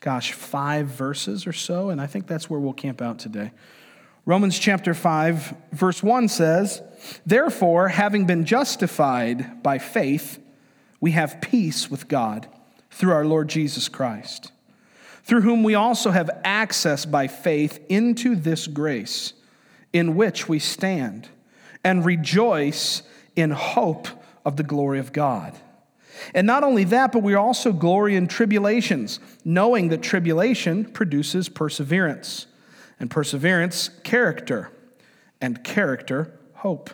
gosh, five verses or so, and I think that's where we'll camp out today. Romans chapter 5, verse 1 says, Therefore, having been justified by faith, we have peace with God through our Lord Jesus Christ, through whom we also have access by faith into this grace in which we stand and rejoice in hope of the glory of God. And not only that, but we also glory in tribulations, knowing that tribulation produces perseverance, and perseverance, character, and character, hope.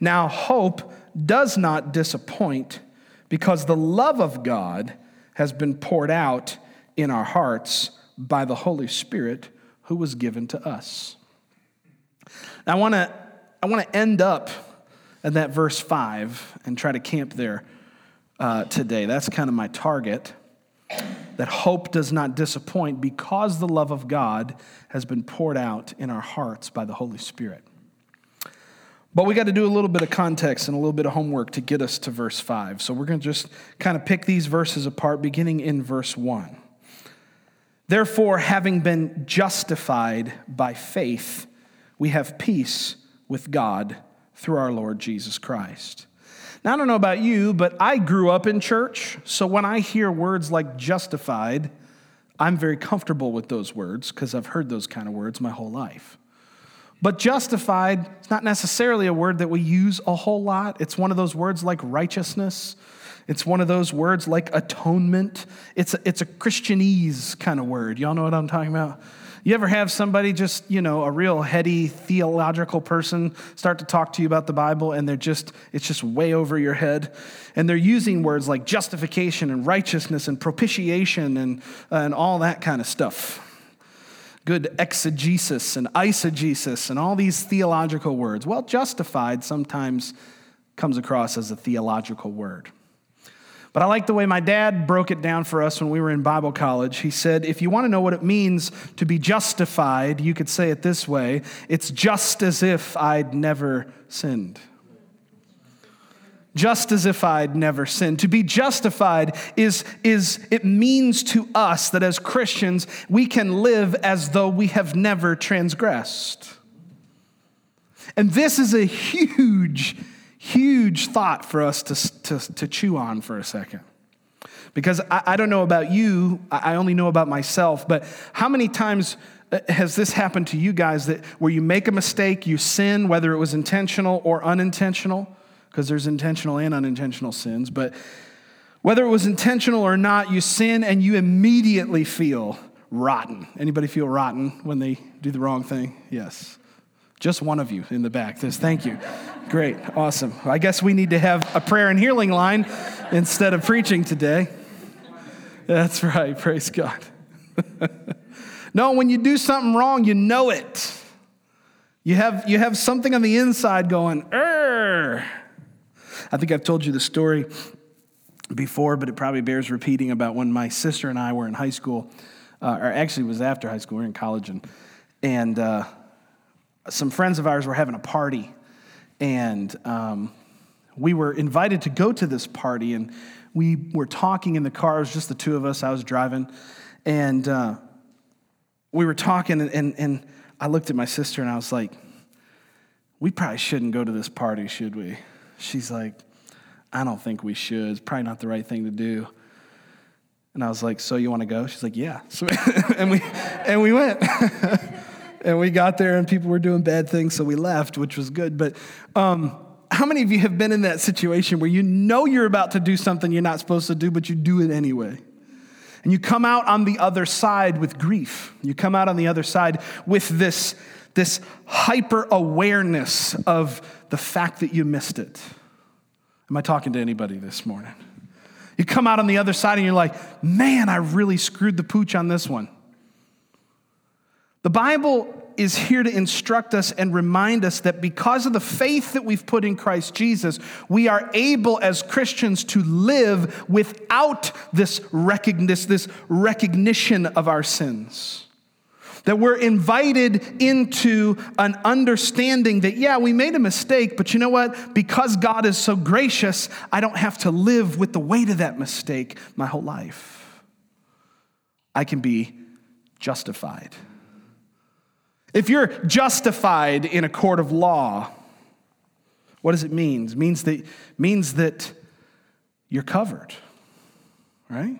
Now, hope does not disappoint because the love of God has been poured out in our hearts by the Holy Spirit who was given to us. I want to I want to end up at that verse 5 and try to camp there uh, today. That's kind of my target. That hope does not disappoint because the love of God has been poured out in our hearts by the Holy Spirit. But we got to do a little bit of context and a little bit of homework to get us to verse 5. So we're going to just kind of pick these verses apart, beginning in verse 1. Therefore, having been justified by faith, we have peace with God through our Lord Jesus Christ. Now, I don't know about you, but I grew up in church, so when I hear words like justified, I'm very comfortable with those words because I've heard those kind of words my whole life. But justified is not necessarily a word that we use a whole lot. It's one of those words like righteousness. It's one of those words like atonement. It's a, it's a Christianese kind of word. Y'all know what I'm talking about? You ever have somebody just, you know, a real heady theological person start to talk to you about the Bible and they're just, it's just way over your head? And they're using words like justification and righteousness and propitiation and, uh, and all that kind of stuff. Good exegesis and eisegesis and all these theological words. Well, justified sometimes comes across as a theological word. But I like the way my dad broke it down for us when we were in Bible college. He said, if you want to know what it means to be justified, you could say it this way it's just as if I'd never sinned. Just as if I'd never sinned. To be justified is, is, it means to us that as Christians, we can live as though we have never transgressed. And this is a huge, huge thought for us to, to, to chew on for a second. Because I, I don't know about you, I only know about myself, but how many times uh, has this happened to you guys that where you make a mistake, you sin, whether it was intentional or unintentional? Because there's intentional and unintentional sins, but whether it was intentional or not, you sin and you immediately feel rotten. Anybody feel rotten when they do the wrong thing? Yes. Just one of you in the back. This, thank you. Great, awesome. I guess we need to have a prayer and healing line instead of preaching today. That's right, praise God. no, when you do something wrong, you know it. You have, you have something on the inside going, Err. I think I've told you the story before, but it probably bears repeating about when my sister and I were in high school, uh, or actually was after high school, we were in college, and, and uh, some friends of ours were having a party, and um, we were invited to go to this party, and we were talking in the car. It was just the two of us. I was driving, and uh, we were talking, and, and, and I looked at my sister, and I was like, "We probably shouldn't go to this party, should we?" She's like, I don't think we should. It's probably not the right thing to do. And I was like, So you want to go? She's like, Yeah. So, and, we, and we went. and we got there, and people were doing bad things, so we left, which was good. But um, how many of you have been in that situation where you know you're about to do something you're not supposed to do, but you do it anyway? And you come out on the other side with grief. You come out on the other side with this, this hyper awareness of the fact that you missed it. Am I talking to anybody this morning? You come out on the other side and you're like, man, I really screwed the pooch on this one. The Bible is here to instruct us and remind us that because of the faith that we've put in Christ Jesus, we are able as Christians to live without this, recognition of our sins. That we're invited into an understanding that, yeah, we made a mistake, but you know what? Because God is so gracious, I don't have to live with the weight of that mistake my whole life. I can be justified. If you're justified in a court of law, what does it mean? It means that, means that you're covered, right?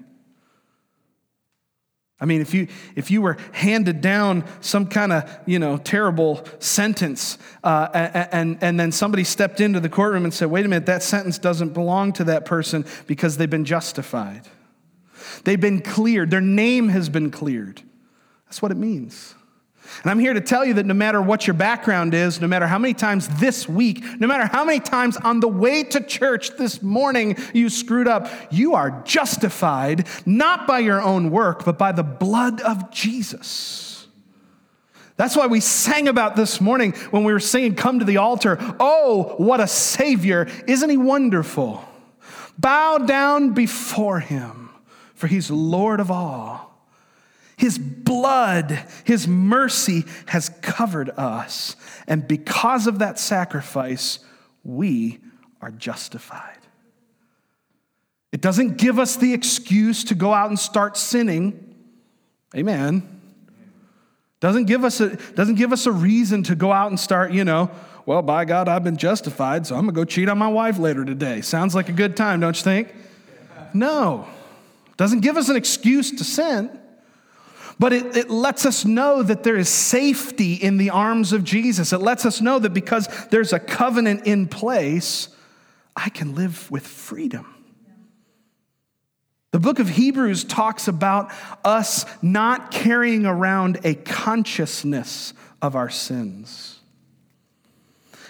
I mean, if you, if you were handed down some kind of, you know, terrible sentence, uh, and, and then somebody stepped into the courtroom and said, wait a minute, that sentence doesn't belong to that person because they've been justified. They've been cleared. Their name has been cleared. That's what it means. And I'm here to tell you that no matter what your background is, no matter how many times this week, no matter how many times on the way to church this morning you screwed up, you are justified not by your own work, but by the blood of Jesus. That's why we sang about this morning when we were singing, Come to the altar. Oh, what a Savior! Isn't He wonderful? Bow down before Him, for He's Lord of all. His blood, His mercy has covered us. And because of that sacrifice, we are justified. It doesn't give us the excuse to go out and start sinning. Amen. Doesn't give us a, doesn't give us a reason to go out and start, you know, well, by God, I've been justified, so I'm going to go cheat on my wife later today. Sounds like a good time, don't you think? No. Doesn't give us an excuse to sin. But it, it lets us know that there is safety in the arms of Jesus. It lets us know that because there's a covenant in place, I can live with freedom. The book of Hebrews talks about us not carrying around a consciousness of our sins.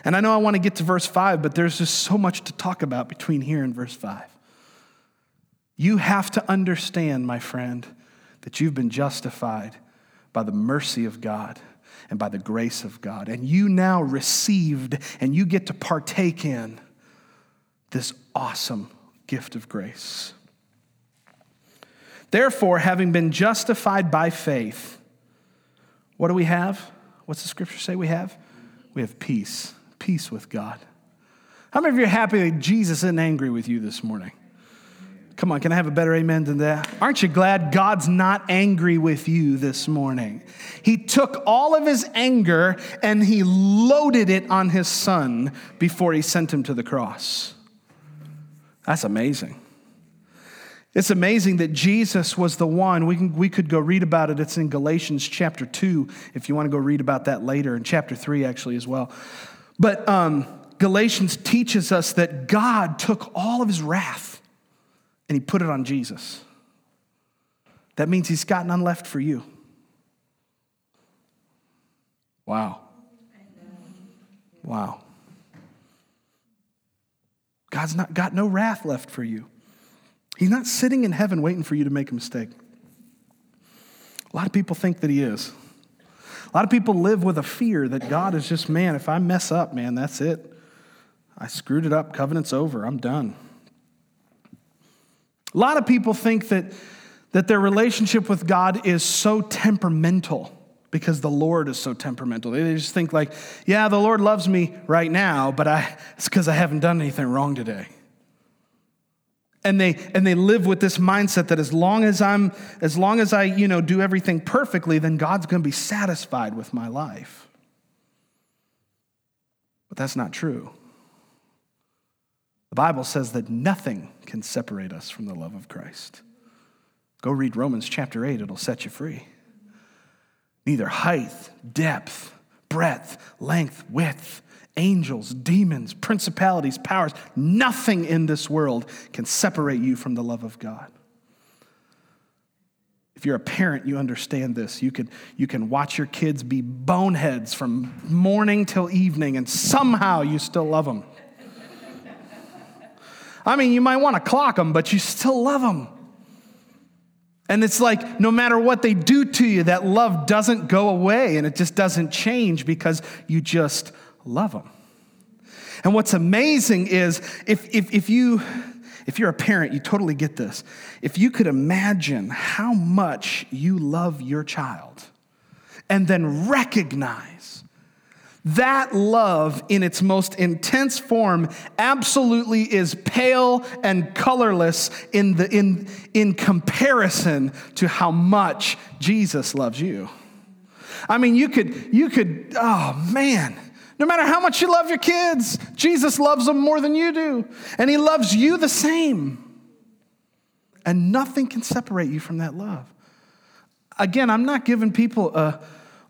And I know I want to get to verse 5, but there's just so much to talk about between here and verse 5. You have to understand, my friend, that you've been justified by the mercy of God and by the grace of God. And you now received and you get to partake in this awesome gift of grace. Therefore, having been justified by faith, what do we have? What's the scripture say we have? We have peace, peace with God. How many of you are happy that Jesus isn't angry with you this morning? Come on, can I have a better amen than that? Aren't you glad God's not angry with you this morning? He took all of his anger and he loaded it on his son before he sent him to the cross. That's amazing. It's amazing that Jesus was the one. We, can, we could go read about it. It's in Galatians chapter 2, if you want to go read about that later, in chapter 3, actually, as well. But um, Galatians teaches us that God took all of his wrath and he put it on Jesus. That means he's got none left for you. Wow. Wow. God's not got no wrath left for you. He's not sitting in heaven waiting for you to make a mistake. A lot of people think that he is. A lot of people live with a fear that God is just, man, if I mess up, man, that's it. I screwed it up, covenant's over, I'm done. A lot of people think that, that their relationship with God is so temperamental because the Lord is so temperamental. They just think like, yeah, the Lord loves me right now, but I, it's because I haven't done anything wrong today. And they, and they live with this mindset that as long as I'm, as long as I, you know, do everything perfectly, then God's going to be satisfied with my life. But that's not true. The Bible says that nothing can separate us from the love of Christ. Go read Romans chapter 8, it'll set you free. Neither height, depth, breadth, length, width, angels, demons, principalities, powers, nothing in this world can separate you from the love of God. If you're a parent, you understand this. You can, you can watch your kids be boneheads from morning till evening, and somehow you still love them. I mean, you might want to clock them, but you still love them. And it's like no matter what they do to you, that love doesn't go away and it just doesn't change because you just love them. And what's amazing is if, if, if you if you're a parent, you totally get this. If you could imagine how much you love your child and then recognize that love in its most intense form absolutely is pale and colorless in, the, in, in comparison to how much Jesus loves you. I mean, you could, you could, oh man, no matter how much you love your kids, Jesus loves them more than you do, and He loves you the same. And nothing can separate you from that love. Again, I'm not giving people a,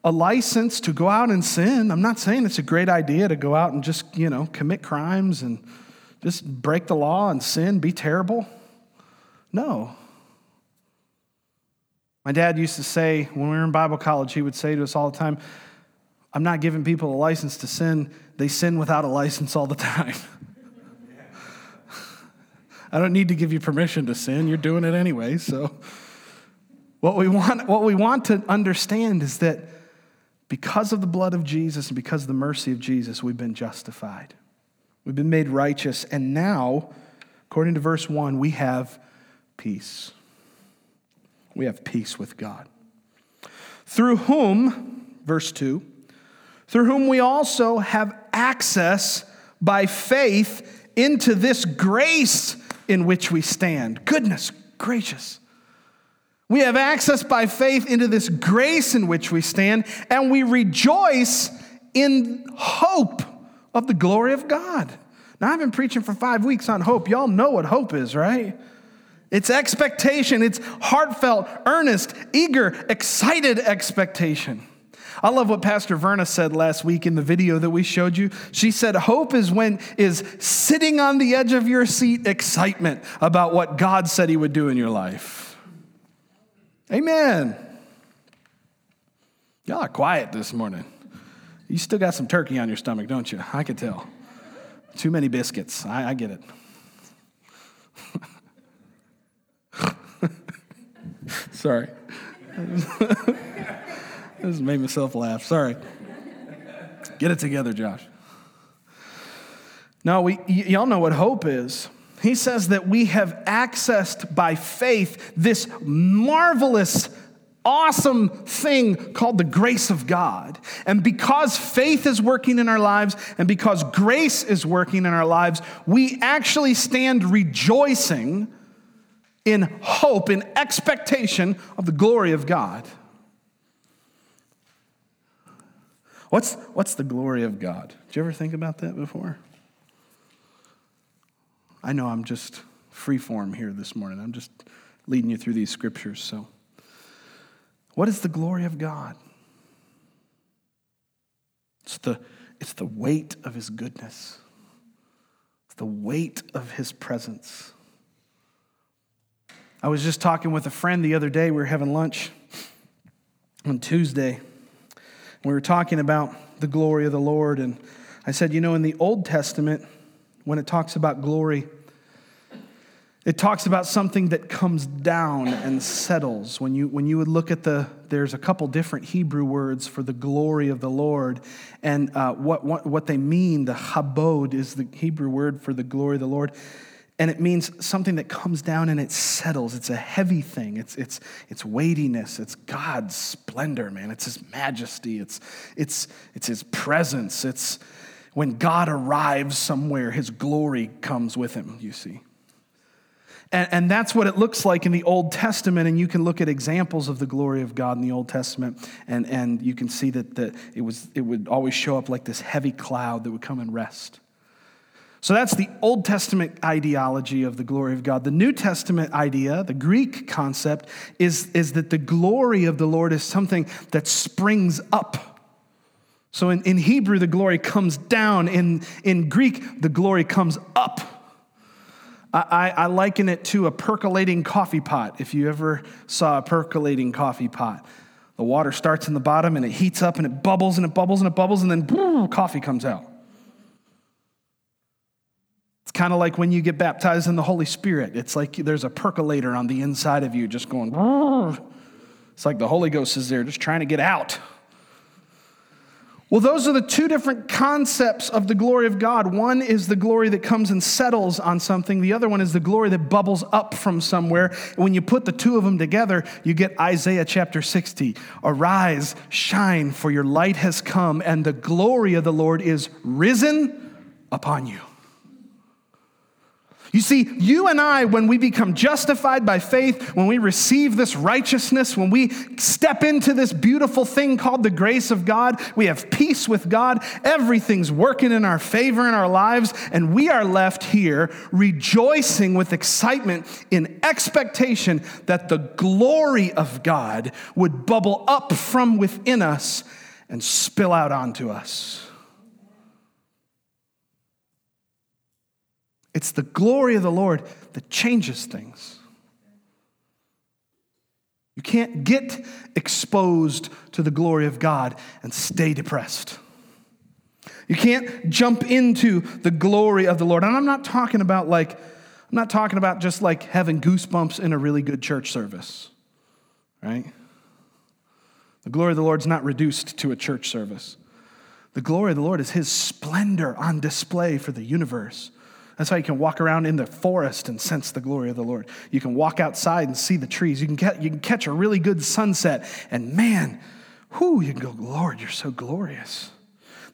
a license to go out and sin. I'm not saying it's a great idea to go out and just, you know, commit crimes and just break the law and sin, be terrible. No. My dad used to say when we were in Bible college, he would say to us all the time, I'm not giving people a license to sin. They sin without a license all the time. I don't need to give you permission to sin. You're doing it anyway. So, what we want, what we want to understand is that because of the blood of Jesus and because of the mercy of Jesus, we've been justified. We've been made righteous. And now, according to verse 1, we have peace. We have peace with God. Through whom, verse 2, through whom we also have access by faith into this grace in which we stand. Goodness gracious. We have access by faith into this grace in which we stand, and we rejoice in hope of the glory of God. Now, I've been preaching for five weeks on hope. Y'all know what hope is, right? It's expectation, it's heartfelt, earnest, eager, excited expectation. I love what Pastor Verna said last week in the video that we showed you. She said, Hope is when is sitting on the edge of your seat excitement about what God said He would do in your life. Amen. Y'all are quiet this morning. You still got some turkey on your stomach, don't you? I can tell. Too many biscuits. I, I get it. Sorry. Just made myself laugh. Sorry. Get it together, Josh. No, we, y- y'all know what hope is. He says that we have accessed by faith this marvelous, awesome thing called the grace of God. And because faith is working in our lives and because grace is working in our lives, we actually stand rejoicing in hope, in expectation of the glory of God. What's, what's the glory of God? Did you ever think about that before? I know I'm just free form here this morning. I'm just leading you through these scriptures. So, what is the glory of God? It's the, it's the weight of His goodness, it's the weight of His presence. I was just talking with a friend the other day. We were having lunch on Tuesday. We were talking about the glory of the Lord, and I said, you know, in the Old Testament, when it talks about glory, it talks about something that comes down and settles. When you, when you would look at the, there's a couple different Hebrew words for the glory of the Lord. And uh, what, what, what they mean, the kabod is the Hebrew word for the glory of the Lord and it means something that comes down and it settles. It's a heavy thing. It's, it's, it's weightiness. It's God's splendor, man. It's His majesty. It's, it's, it's His presence. It's when God arrives somewhere, His glory comes with Him, you see. And, and that's what it looks like in the Old Testament. And you can look at examples of the glory of God in the Old Testament, and, and you can see that, that it, was, it would always show up like this heavy cloud that would come and rest. So that's the Old Testament ideology of the glory of God. The New Testament idea, the Greek concept, is, is that the glory of the Lord is something that springs up. So in, in Hebrew, the glory comes down. In, in Greek, the glory comes up. I, I liken it to a percolating coffee pot, if you ever saw a percolating coffee pot. The water starts in the bottom and it heats up and it bubbles and it bubbles and it bubbles, and then boom, coffee comes out. It's kind of like when you get baptized in the Holy Spirit. It's like there's a percolator on the inside of you just going, it's like the Holy Ghost is there just trying to get out. Well, those are the two different concepts of the glory of God. One is the glory that comes and settles on something, the other one is the glory that bubbles up from somewhere. And when you put the two of them together, you get Isaiah chapter 60. Arise, shine, for your light has come, and the glory of the Lord is risen upon you. You see, you and I, when we become justified by faith, when we receive this righteousness, when we step into this beautiful thing called the grace of God, we have peace with God, everything's working in our favor in our lives, and we are left here rejoicing with excitement in expectation that the glory of God would bubble up from within us and spill out onto us. It's the glory of the Lord that changes things. You can't get exposed to the glory of God and stay depressed. You can't jump into the glory of the Lord. And I'm not talking about like, I'm not talking about just like having goosebumps in a really good church service, right? The glory of the Lord's not reduced to a church service. The glory of the Lord is His splendor on display for the universe. That's how you can walk around in the forest and sense the glory of the Lord. You can walk outside and see the trees. You can, get, you can catch a really good sunset. And man, whoo, you can go, Lord, you're so glorious.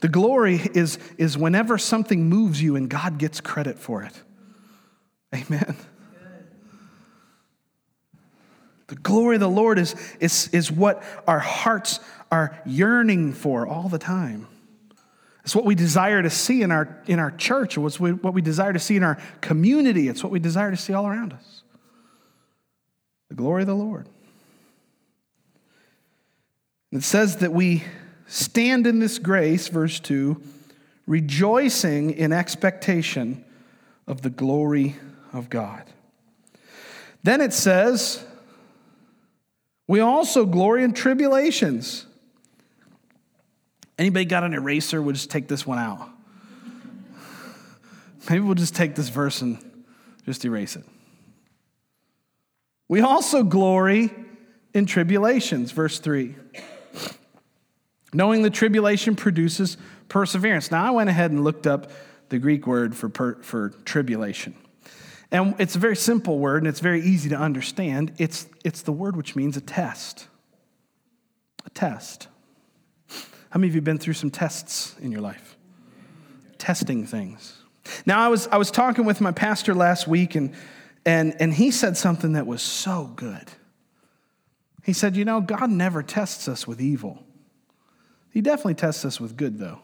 The glory is, is whenever something moves you and God gets credit for it. Amen. The glory of the Lord is, is, is what our hearts are yearning for all the time. It's what we desire to see in our, in our church. It's what we desire to see in our community. It's what we desire to see all around us. The glory of the Lord. It says that we stand in this grace, verse 2, rejoicing in expectation of the glory of God. Then it says, we also glory in tribulations Anybody got an eraser? We'll just take this one out. Maybe we'll just take this verse and just erase it. We also glory in tribulations, verse 3. Knowing the tribulation produces perseverance. Now, I went ahead and looked up the Greek word for, per, for tribulation. And it's a very simple word and it's very easy to understand. It's, it's the word which means a test. A test. How many of you have been through some tests in your life? Testing things. Now, I was, I was talking with my pastor last week, and, and, and he said something that was so good. He said, You know, God never tests us with evil, He definitely tests us with good, though.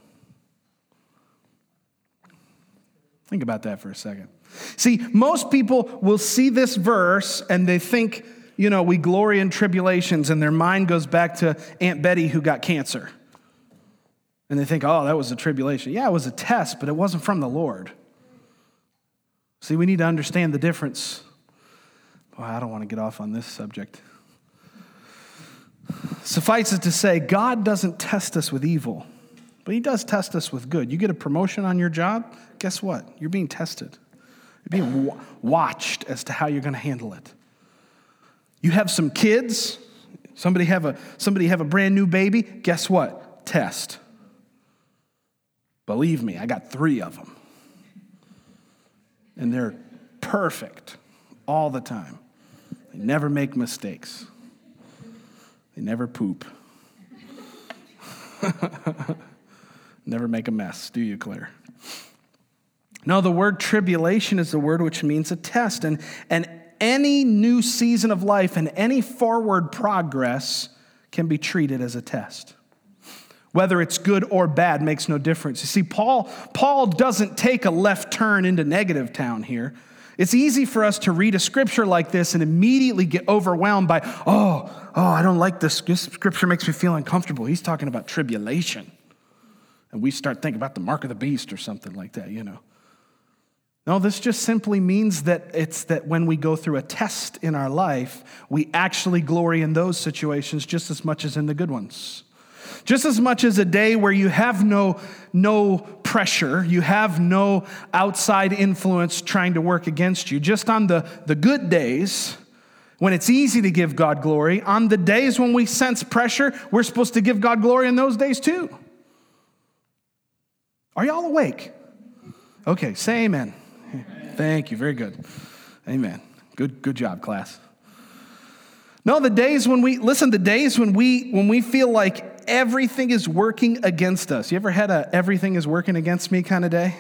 Think about that for a second. See, most people will see this verse and they think, you know, we glory in tribulations, and their mind goes back to Aunt Betty who got cancer. And they think, oh, that was a tribulation. Yeah, it was a test, but it wasn't from the Lord. See, we need to understand the difference. Boy, I don't want to get off on this subject. Suffice it to say, God doesn't test us with evil, but He does test us with good. You get a promotion on your job, guess what? You're being tested, you're being watched as to how you're going to handle it. You have some kids, somebody have a, somebody have a brand new baby, guess what? Test. Believe me, I got three of them. And they're perfect all the time. They never make mistakes, they never poop. never make a mess, do you, Claire? No, the word tribulation is the word which means a test. And, and any new season of life and any forward progress can be treated as a test. Whether it's good or bad makes no difference. You see, Paul, Paul doesn't take a left turn into negative town here. It's easy for us to read a scripture like this and immediately get overwhelmed by, oh, oh, I don't like this. This scripture makes me feel uncomfortable. He's talking about tribulation. And we start thinking about the mark of the beast or something like that, you know. No, this just simply means that it's that when we go through a test in our life, we actually glory in those situations just as much as in the good ones. Just as much as a day where you have no, no pressure, you have no outside influence trying to work against you. Just on the, the good days, when it's easy to give God glory, on the days when we sense pressure, we're supposed to give God glory in those days too. Are y'all awake? Okay, say amen. amen. Thank you. Very good. Amen. Good, good job, class. No, the days when we listen, the days when we when we feel like everything is working against us. You ever had a everything is working against me kind of day?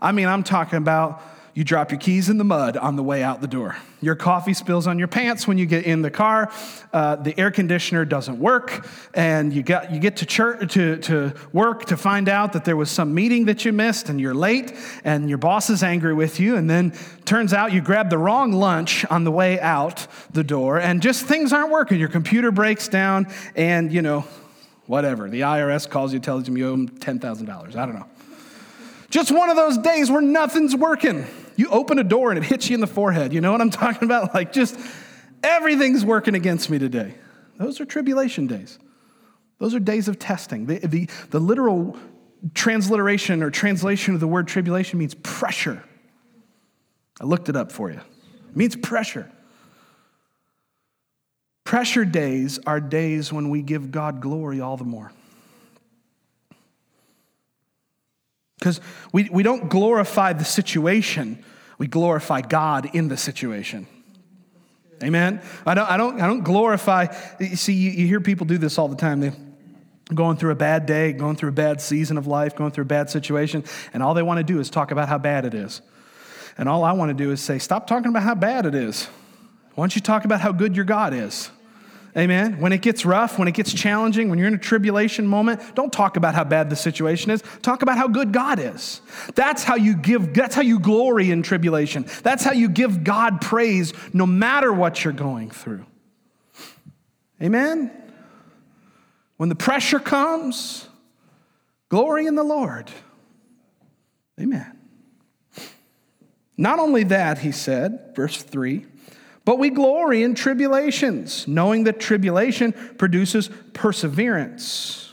I mean, I'm talking about you drop your keys in the mud on the way out the door. Your coffee spills on your pants when you get in the car. Uh, the air conditioner doesn't work, and you get you get to church to, to work to find out that there was some meeting that you missed, and you're late, and your boss is angry with you. And then turns out you grabbed the wrong lunch on the way out the door, and just things aren't working. Your computer breaks down, and you know, whatever. The IRS calls you, tells you you owe them ten thousand dollars. I don't know. Just one of those days where nothing's working. You open a door and it hits you in the forehead. You know what I'm talking about? Like, just everything's working against me today. Those are tribulation days. Those are days of testing. The, the, the literal transliteration or translation of the word tribulation means pressure. I looked it up for you. It means pressure. Pressure days are days when we give God glory all the more. Because we, we don't glorify the situation, we glorify God in the situation. Amen. I don't, I don't, I don't glorify. You see, you, you hear people do this all the time. They going through a bad day, going through a bad season of life, going through a bad situation, and all they want to do is talk about how bad it is. And all I want to do is say, stop talking about how bad it is. Why don't you talk about how good your God is? Amen. When it gets rough, when it gets challenging, when you're in a tribulation moment, don't talk about how bad the situation is. Talk about how good God is. That's how you give, that's how you glory in tribulation. That's how you give God praise no matter what you're going through. Amen. When the pressure comes, glory in the Lord. Amen. Not only that, he said, verse 3 but we glory in tribulations, knowing that tribulation produces perseverance.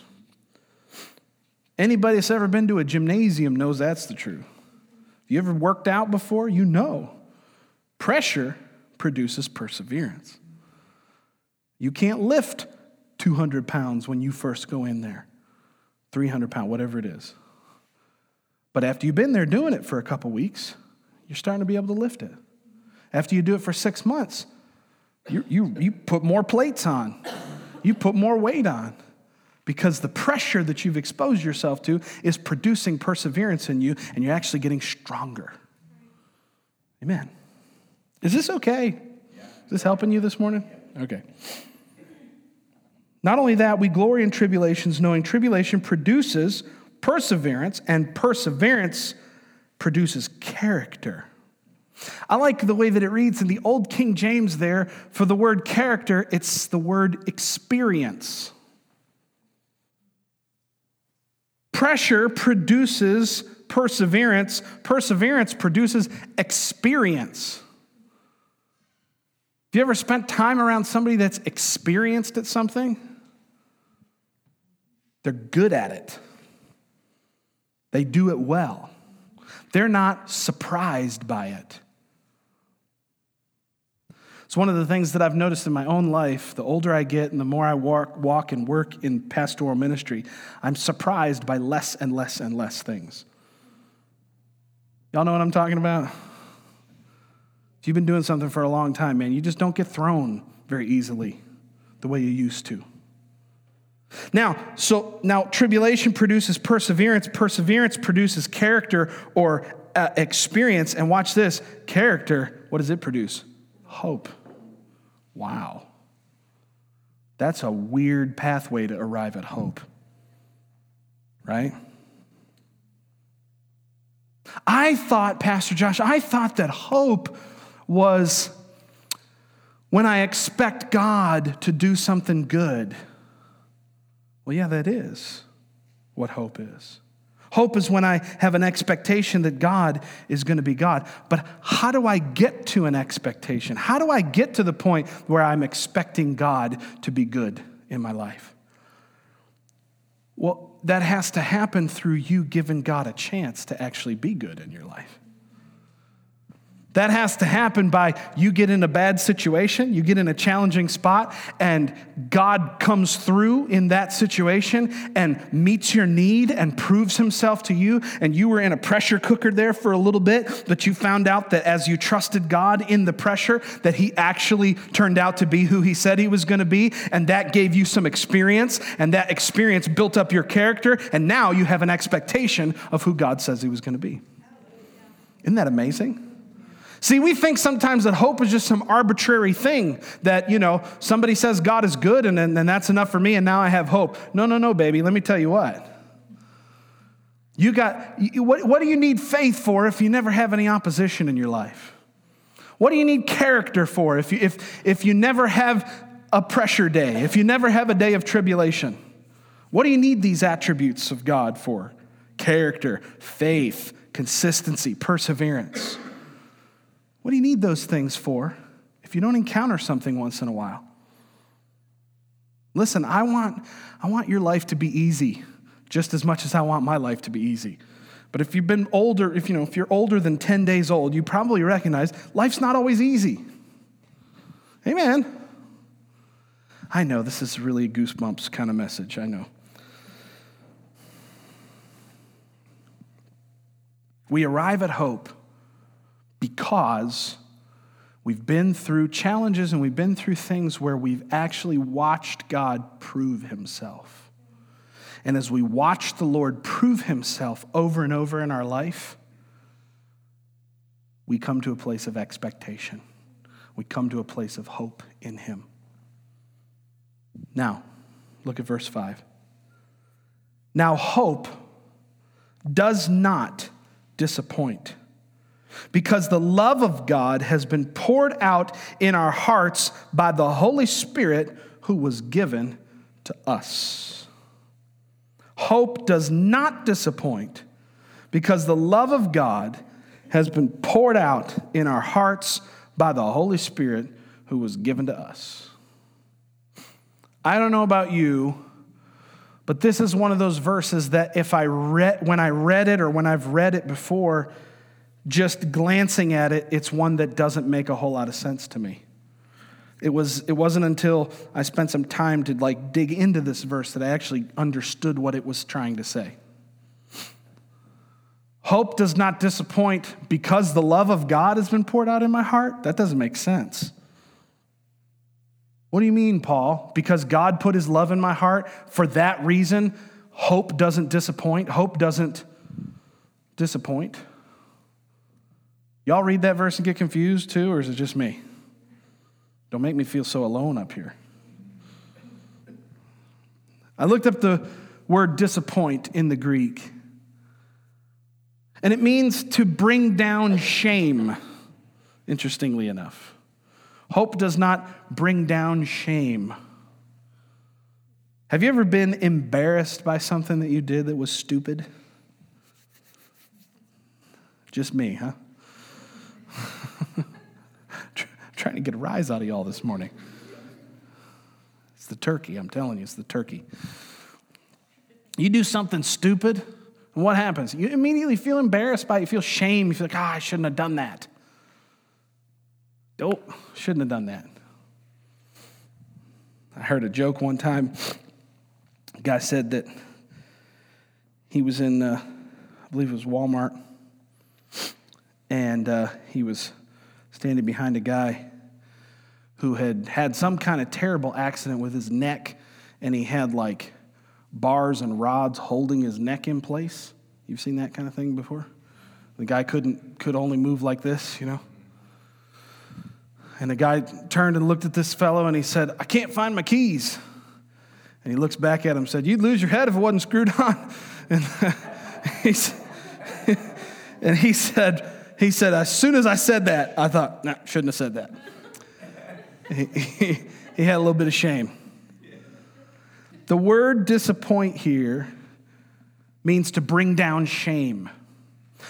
Anybody that's ever been to a gymnasium knows that's the truth. If you ever worked out before, you know pressure produces perseverance. You can't lift 200 pounds when you first go in there, 300 pounds, whatever it is. But after you've been there doing it for a couple weeks, you're starting to be able to lift it. After you do it for six months, you, you, you put more plates on, you put more weight on because the pressure that you've exposed yourself to is producing perseverance in you and you're actually getting stronger. Amen. Is this okay? Is this helping you this morning? Okay. Not only that, we glory in tribulations, knowing tribulation produces perseverance, and perseverance produces character. I like the way that it reads in the Old King James there. For the word character, it's the word experience. Pressure produces perseverance, perseverance produces experience. Have you ever spent time around somebody that's experienced at something? They're good at it, they do it well. They're not surprised by it. It's one of the things that I've noticed in my own life. The older I get and the more I walk, walk and work in pastoral ministry, I'm surprised by less and less and less things. Y'all know what I'm talking about? If you've been doing something for a long time, man, you just don't get thrown very easily the way you used to. Now, so now tribulation produces perseverance, perseverance produces character or uh, experience, and watch this character, what does it produce? Hope. Wow. That's a weird pathway to arrive at hope, right? I thought, Pastor Josh, I thought that hope was when I expect God to do something good. Well, yeah, that is what hope is. Hope is when I have an expectation that God is going to be God. But how do I get to an expectation? How do I get to the point where I'm expecting God to be good in my life? Well, that has to happen through you giving God a chance to actually be good in your life. That has to happen by you get in a bad situation, you get in a challenging spot, and God comes through in that situation and meets your need and proves himself to you. And you were in a pressure cooker there for a little bit, but you found out that as you trusted God in the pressure, that he actually turned out to be who he said he was going to be. And that gave you some experience, and that experience built up your character. And now you have an expectation of who God says he was going to be. Isn't that amazing? See, we think sometimes that hope is just some arbitrary thing that, you know, somebody says God is good and then that's enough for me and now I have hope. No, no, no, baby. Let me tell you what. You got, what, what do you need faith for if you never have any opposition in your life? What do you need character for if you, if, if you never have a pressure day, if you never have a day of tribulation? What do you need these attributes of God for? Character, faith, consistency, perseverance. What do you need those things for if you don't encounter something once in a while? Listen, I want, I want your life to be easy just as much as I want my life to be easy. But if you've been older, if you know, if you're older than 10 days old, you probably recognize life's not always easy. Amen. I know this is really a goosebumps kind of message, I know. We arrive at hope because we've been through challenges and we've been through things where we've actually watched God prove himself. And as we watch the Lord prove himself over and over in our life, we come to a place of expectation. We come to a place of hope in him. Now, look at verse 5. Now, hope does not disappoint because the love of God has been poured out in our hearts by the Holy Spirit who was given to us. Hope does not disappoint because the love of God has been poured out in our hearts by the Holy Spirit who was given to us. I don't know about you, but this is one of those verses that if I read when I read it or when I've read it before, just glancing at it, it's one that doesn't make a whole lot of sense to me. It, was, it wasn't until I spent some time to like dig into this verse that I actually understood what it was trying to say. Hope does not disappoint because the love of God has been poured out in my heart? That doesn't make sense. What do you mean, Paul? Because God put his love in my heart, for that reason, hope doesn't disappoint? Hope doesn't disappoint? Y'all read that verse and get confused too, or is it just me? Don't make me feel so alone up here. I looked up the word disappoint in the Greek, and it means to bring down shame, interestingly enough. Hope does not bring down shame. Have you ever been embarrassed by something that you did that was stupid? Just me, huh? Trying to get a rise out of y'all this morning. It's the turkey, I'm telling you, it's the turkey. You do something stupid, and what happens? You immediately feel embarrassed by it. You feel shame. You feel like, ah, oh, I shouldn't have done that. Dope, shouldn't have done that. I heard a joke one time. A guy said that he was in, uh, I believe it was Walmart, and uh, he was standing behind a guy who had had some kind of terrible accident with his neck, and he had like bars and rods holding his neck in place. You've seen that kind of thing before? The guy couldn't could only move like this, you know. And the guy turned and looked at this fellow and he said, I can't find my keys. And he looks back at him and said, You'd lose your head if it wasn't screwed on. And, and he said, he said, as soon as I said that, I thought, nah, shouldn't have said that. He, he, had a little bit of shame. The word disappoint here means to bring down shame.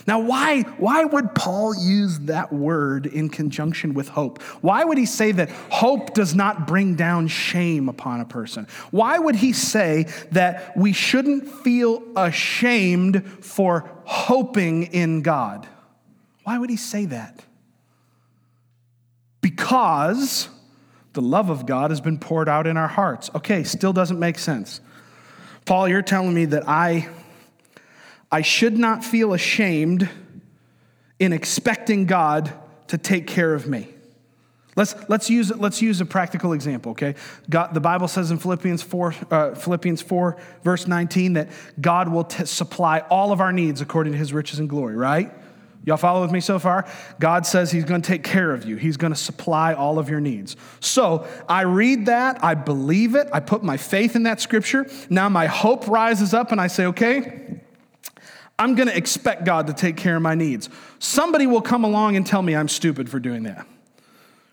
Now, why, why would Paul use that word in conjunction with hope? Why would he say that hope does not bring down shame upon a person? Why would he say that we shouldn't feel ashamed for hoping in God? Why would he say that? Because the love of God has been poured out in our hearts. Okay, still doesn't make sense. Paul, you're telling me that I I should not feel ashamed in expecting God to take care of me. Let's, let's, use, let's use a practical example, okay? God, the Bible says in Philippians 4, uh, Philippians 4, verse 19, that God will t- supply all of our needs according to his riches and glory, right? Y'all follow with me so far? God says He's going to take care of you. He's going to supply all of your needs. So I read that, I believe it, I put my faith in that scripture. Now my hope rises up, and I say, okay, I'm going to expect God to take care of my needs. Somebody will come along and tell me I'm stupid for doing that.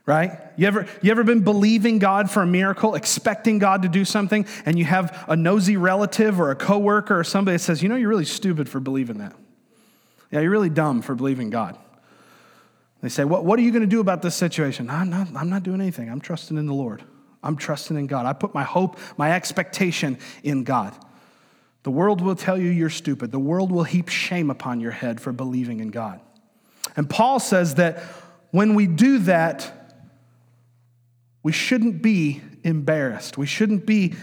Right? You ever, you ever been believing God for a miracle, expecting God to do something, and you have a nosy relative or a coworker or somebody that says, you know, you're really stupid for believing that. Yeah, you're really dumb for believing God. They say, what, what are you going to do about this situation? I'm not, I'm not doing anything. I'm trusting in the Lord. I'm trusting in God. I put my hope, my expectation in God. The world will tell you you're stupid. The world will heap shame upon your head for believing in God. And Paul says that when we do that, we shouldn't be embarrassed. We shouldn't be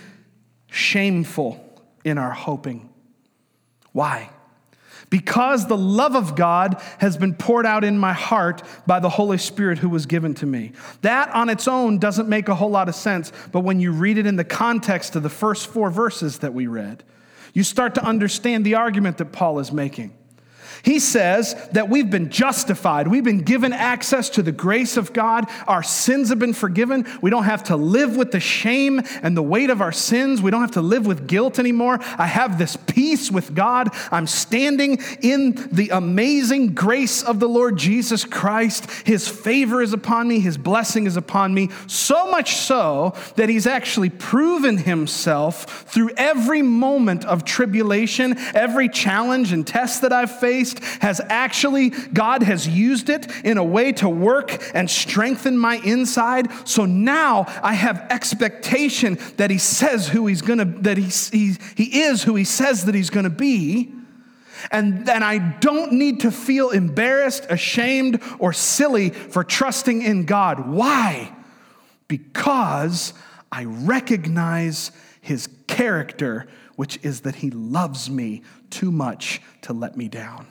shameful in our hoping. Why? Because the love of God has been poured out in my heart by the Holy Spirit who was given to me. That on its own doesn't make a whole lot of sense, but when you read it in the context of the first four verses that we read, you start to understand the argument that Paul is making. He says that we've been justified. We've been given access to the grace of God. Our sins have been forgiven. We don't have to live with the shame and the weight of our sins. We don't have to live with guilt anymore. I have this peace with God. I'm standing in the amazing grace of the Lord Jesus Christ. His favor is upon me, His blessing is upon me. So much so that He's actually proven Himself through every moment of tribulation, every challenge and test that I've faced has actually, God has used it in a way to work and strengthen my inside. So now I have expectation that He says who He's gonna, that He, he, he is who He says that He's gonna be. And then I don't need to feel embarrassed, ashamed, or silly for trusting in God. Why? Because I recognize His character, which is that He loves me too much to let me down.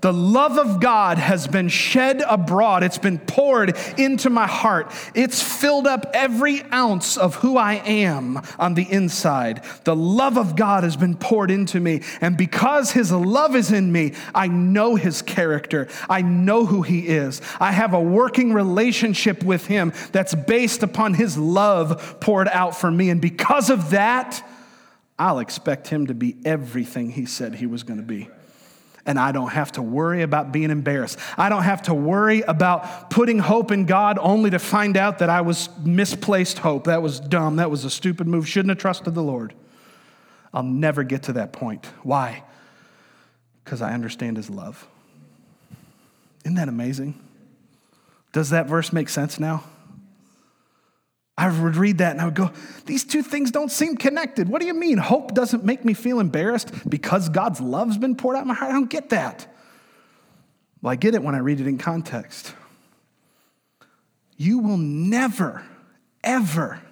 The love of God has been shed abroad. It's been poured into my heart. It's filled up every ounce of who I am on the inside. The love of God has been poured into me. And because His love is in me, I know His character. I know who He is. I have a working relationship with Him that's based upon His love poured out for me. And because of that, I'll expect Him to be everything He said He was going to be and I don't have to worry about being embarrassed. I don't have to worry about putting hope in God only to find out that I was misplaced hope. That was dumb. That was a stupid move. Shouldn't have trusted the Lord. I'll never get to that point. Why? Because I understand His love. Isn't that amazing? Does that verse make sense now? I would read that and I would go, These two things don't seem connected. What do you mean? Hope doesn't make me feel embarrassed because God's love's been poured out in my heart? I don't get that. Well, I get it when I read it in context. You will never, ever,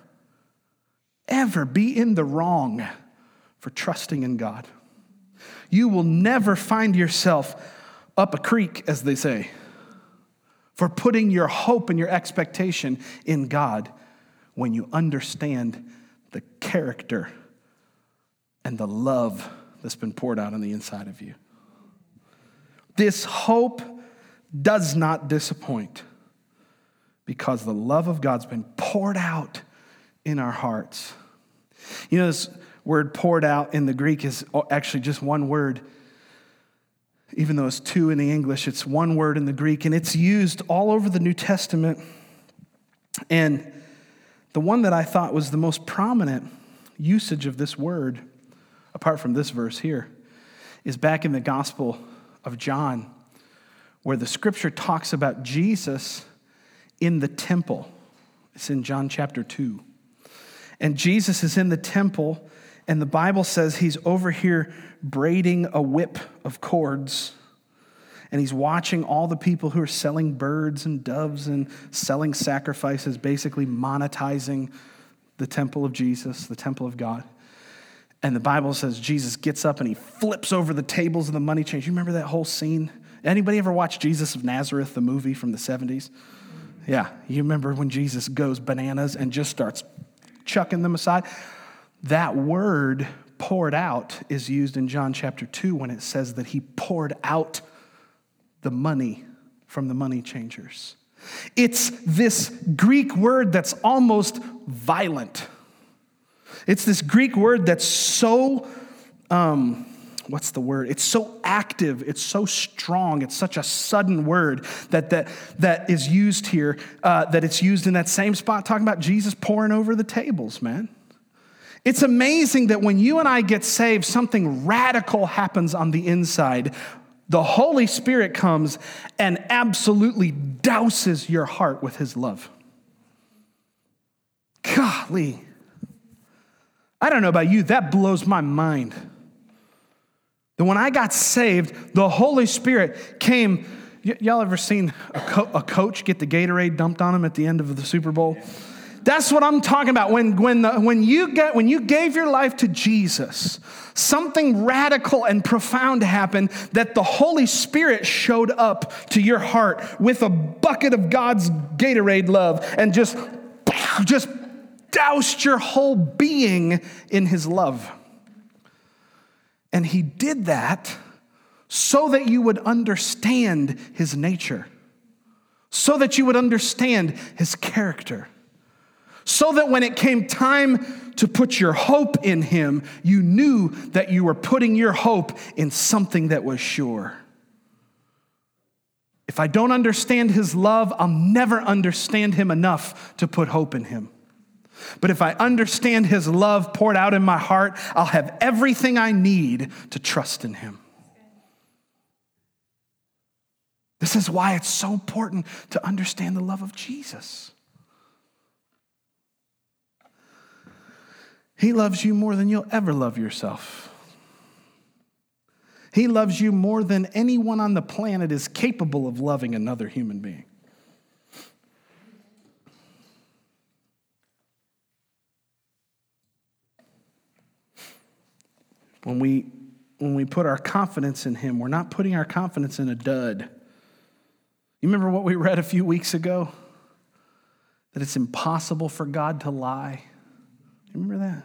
ever be in the wrong for trusting in God. You will never find yourself up a creek, as they say, for putting your hope and your expectation in God when you understand the character and the love that's been poured out on the inside of you. This hope does not disappoint because the love of God's been poured out in our hearts. You know, this word poured out in the Greek is actually just one word. Even though it's two in the English, it's one word in the Greek, and it's used all over the New Testament. And the one that I thought was the most prominent usage of this word, apart from this verse here, is back in the Gospel of John where the scripture talks about Jesus in the temple. It's in John chapter 2. And Jesus is in the temple, and the Bible says he's over here braiding a whip of cords. And he's watching all the people who are selling birds and doves and selling sacrifices, basically monetizing the temple of Jesus, the temple of God. And the Bible says Jesus gets up and he flips over the tables of the money changers. You remember that whole scene? Anybody ever watch Jesus of Nazareth, the movie from the 70s? Yeah, you remember when Jesus goes bananas and just starts chucking them aside? That word poured out is used in John chapter 2 when it says that he poured out the money from the money changers. It's this Greek word that's almost violent. It's this Greek word that's so, um, what's the word? It's so active, it's so strong, it's such a sudden word that, that, that is used here, uh, that it's used in that same spot, talking about Jesus pouring over the tables, man. It's amazing that when you and I get saved, something radical happens on the inside. The Holy Spirit comes and absolutely douses your heart with His love. Golly. I don't know about you, that blows my mind. That when I got saved, the Holy Spirit came. Y- y'all ever seen a, co- a, coach get the Gatorade dumped on him at the end of the Super Bowl? That's what I'm talking about. When, when, the, when, you get, when you gave your life to Jesus, something radical and profound happened that the Holy Spirit showed up to your heart with a bucket of God's Gatorade love and just, just doused your whole being in his love. And he did that so that you would understand his nature, so that you would understand his character, so that when it came time to put your hope in him, you knew that you were putting your hope in something that was sure. If I don't understand his love, I'll never understand him enough to put hope in him. But if I understand his love poured out in my heart, I'll have everything I need to trust in him. This is why it's so important to understand the love of Jesus. He loves you more than you'll ever love yourself. He loves you more than anyone on the planet is capable of loving another human being. When we, when we put our confidence in Him, we're not putting our confidence in a dud. You remember what we read a few weeks ago? That it's impossible for God to lie. Remember that?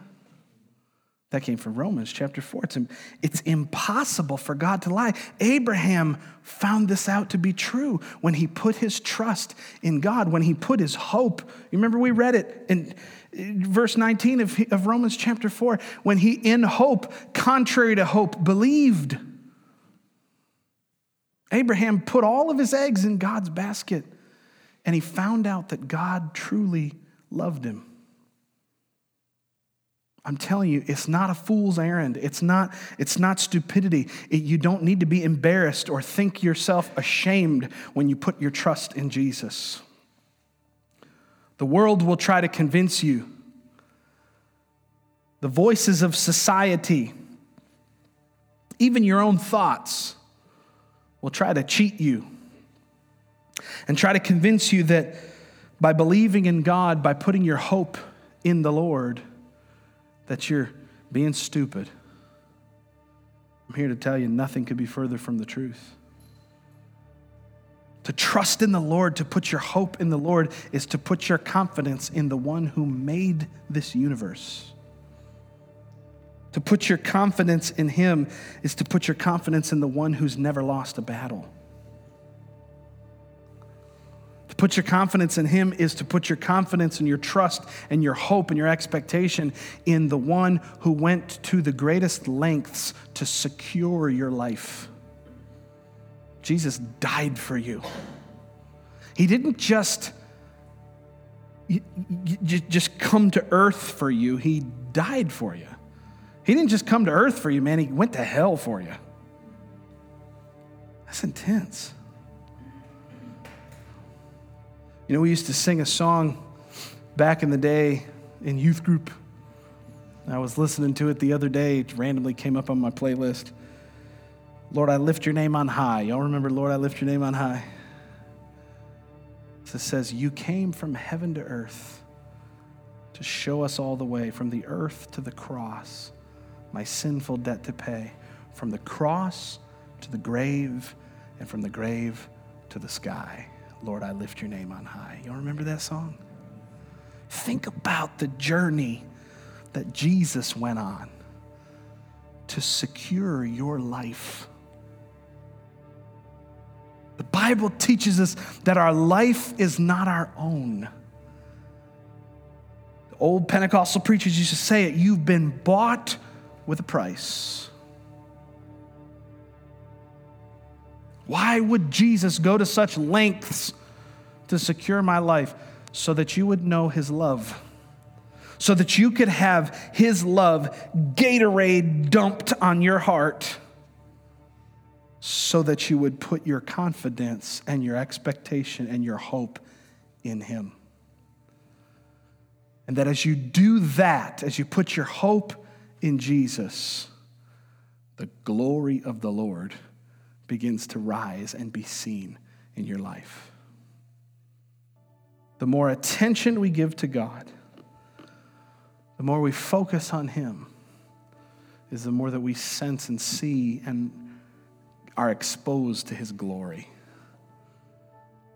That came from Romans chapter 4. It's, it's impossible for God to lie. Abraham found this out to be true when he put his trust in God, when he put his hope. You remember we read it in verse 19 of, of Romans chapter 4 when he, in hope, contrary to hope, believed. Abraham put all of his eggs in God's basket and he found out that God truly loved him. I'm telling you, it's not a fool's errand. It's not, it's not stupidity. It, you don't need to be embarrassed or think yourself ashamed when you put your trust in Jesus. The world will try to convince you. The voices of society, even your own thoughts, will try to cheat you and try to convince you that by believing in God, by putting your hope in the Lord, that you're being stupid. I'm here to tell you nothing could be further from the truth. To trust in the Lord, to put your hope in the Lord, is to put your confidence in the one who made this universe. To put your confidence in Him is to put your confidence in the one who's never lost a battle. To put your confidence in Him is to put your confidence and your trust and your hope and your expectation in the one who went to the greatest lengths to secure your life. Jesus died for you. He didn't just, just come to earth for you, He died for you. He didn't just come to earth for you, man, He went to hell for you. That's intense. You know, we used to sing a song back in the day in youth group. I was listening to it the other day, it randomly came up on my playlist. Lord, I lift your name on high. Y'all remember, Lord, I lift your name on high? It says, You came from heaven to earth to show us all the way, from the earth to the cross, my sinful debt to pay, from the cross to the grave, and from the grave to the sky. Lord, I lift your name on high. Y'all remember that song? Think about the journey that Jesus went on to secure your life. The Bible teaches us that our life is not our own. The old Pentecostal preachers used to say it you've been bought with a price. Why would Jesus go to such lengths to secure my life? So that you would know his love. So that you could have his love Gatorade dumped on your heart. So that you would put your confidence and your expectation and your hope in him. And that as you do that, as you put your hope in Jesus, the glory of the Lord begins to rise and be seen in your life. The more attention we give to God, the more we focus on Him, is the more that we sense and see and are exposed to His glory.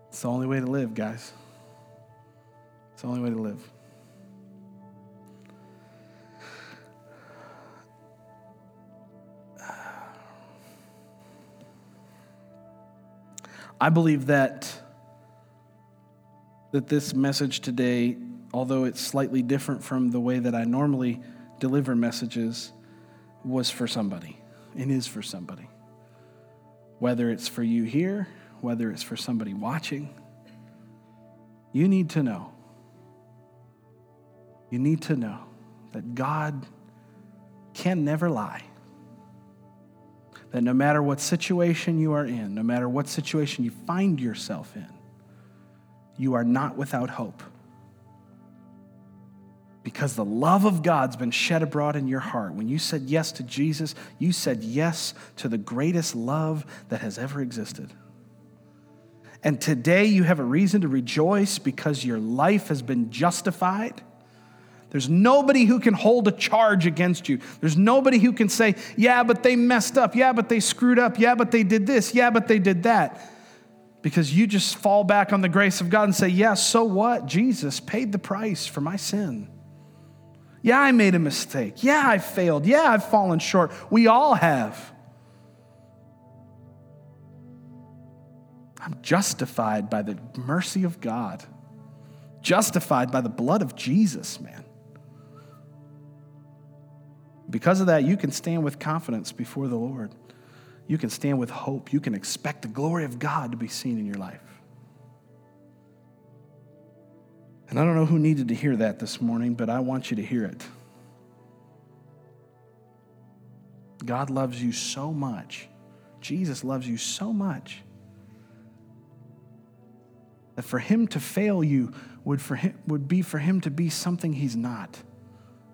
It's the only way to live, guys. It's the only way to live. I believe that that this message today, although it's slightly different from the way that I normally deliver messages, was for somebody and is for somebody. Whether it's for you here, whether it's for somebody watching, you need to know. You need to know that God can never lie that no matter what situation you are in, no matter what situation you find yourself in, you are not without hope. Because the love of God's been shed abroad in your heart. When you said yes to Jesus, you said yes to the greatest love that has ever existed. And today you have a reason to rejoice because your life has been justified there's nobody who can hold a charge against you. There's nobody who can say, yeah, but they messed up. Yeah, but they screwed up. Yeah, but they did this. Yeah, but they did that. Because you just fall back on the grace of God and say, yeah, so what? Jesus paid the price for my sin. Yeah, I made a mistake. Yeah, I failed. Yeah, I've fallen short. We all have. I'm justified by the mercy of God, justified by the blood of Jesus, man. Because of that, you can stand with confidence before the Lord. You can stand with hope. You can expect the glory of God to be seen in your life. And I don't know who needed to hear that this morning, but I want you to hear it. God loves you so much. Jesus loves you so much that for him to fail you would, for him, would be for him to be something he's not.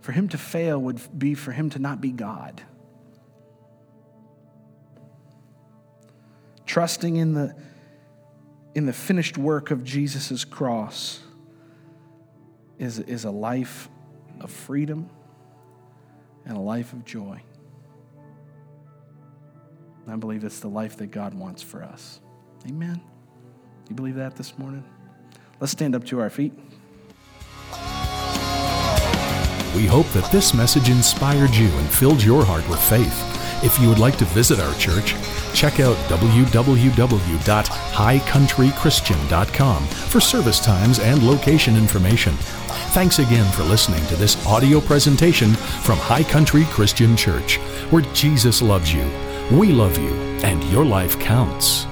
For him to fail would be for him to not be God. Trusting in the, in the finished work of Jesus' cross is, is a life of freedom and a life of joy. I believe it's the life that God wants for us. Amen. You believe that this morning? Let's stand up to our feet. We hope that this message inspired you and filled your heart with faith. If you would like to visit our church, check out www.highcountrychristian.com for service times and location information. Thanks again for listening to this audio presentation from High Country Christian Church, where Jesus loves you, we love you, and your life counts.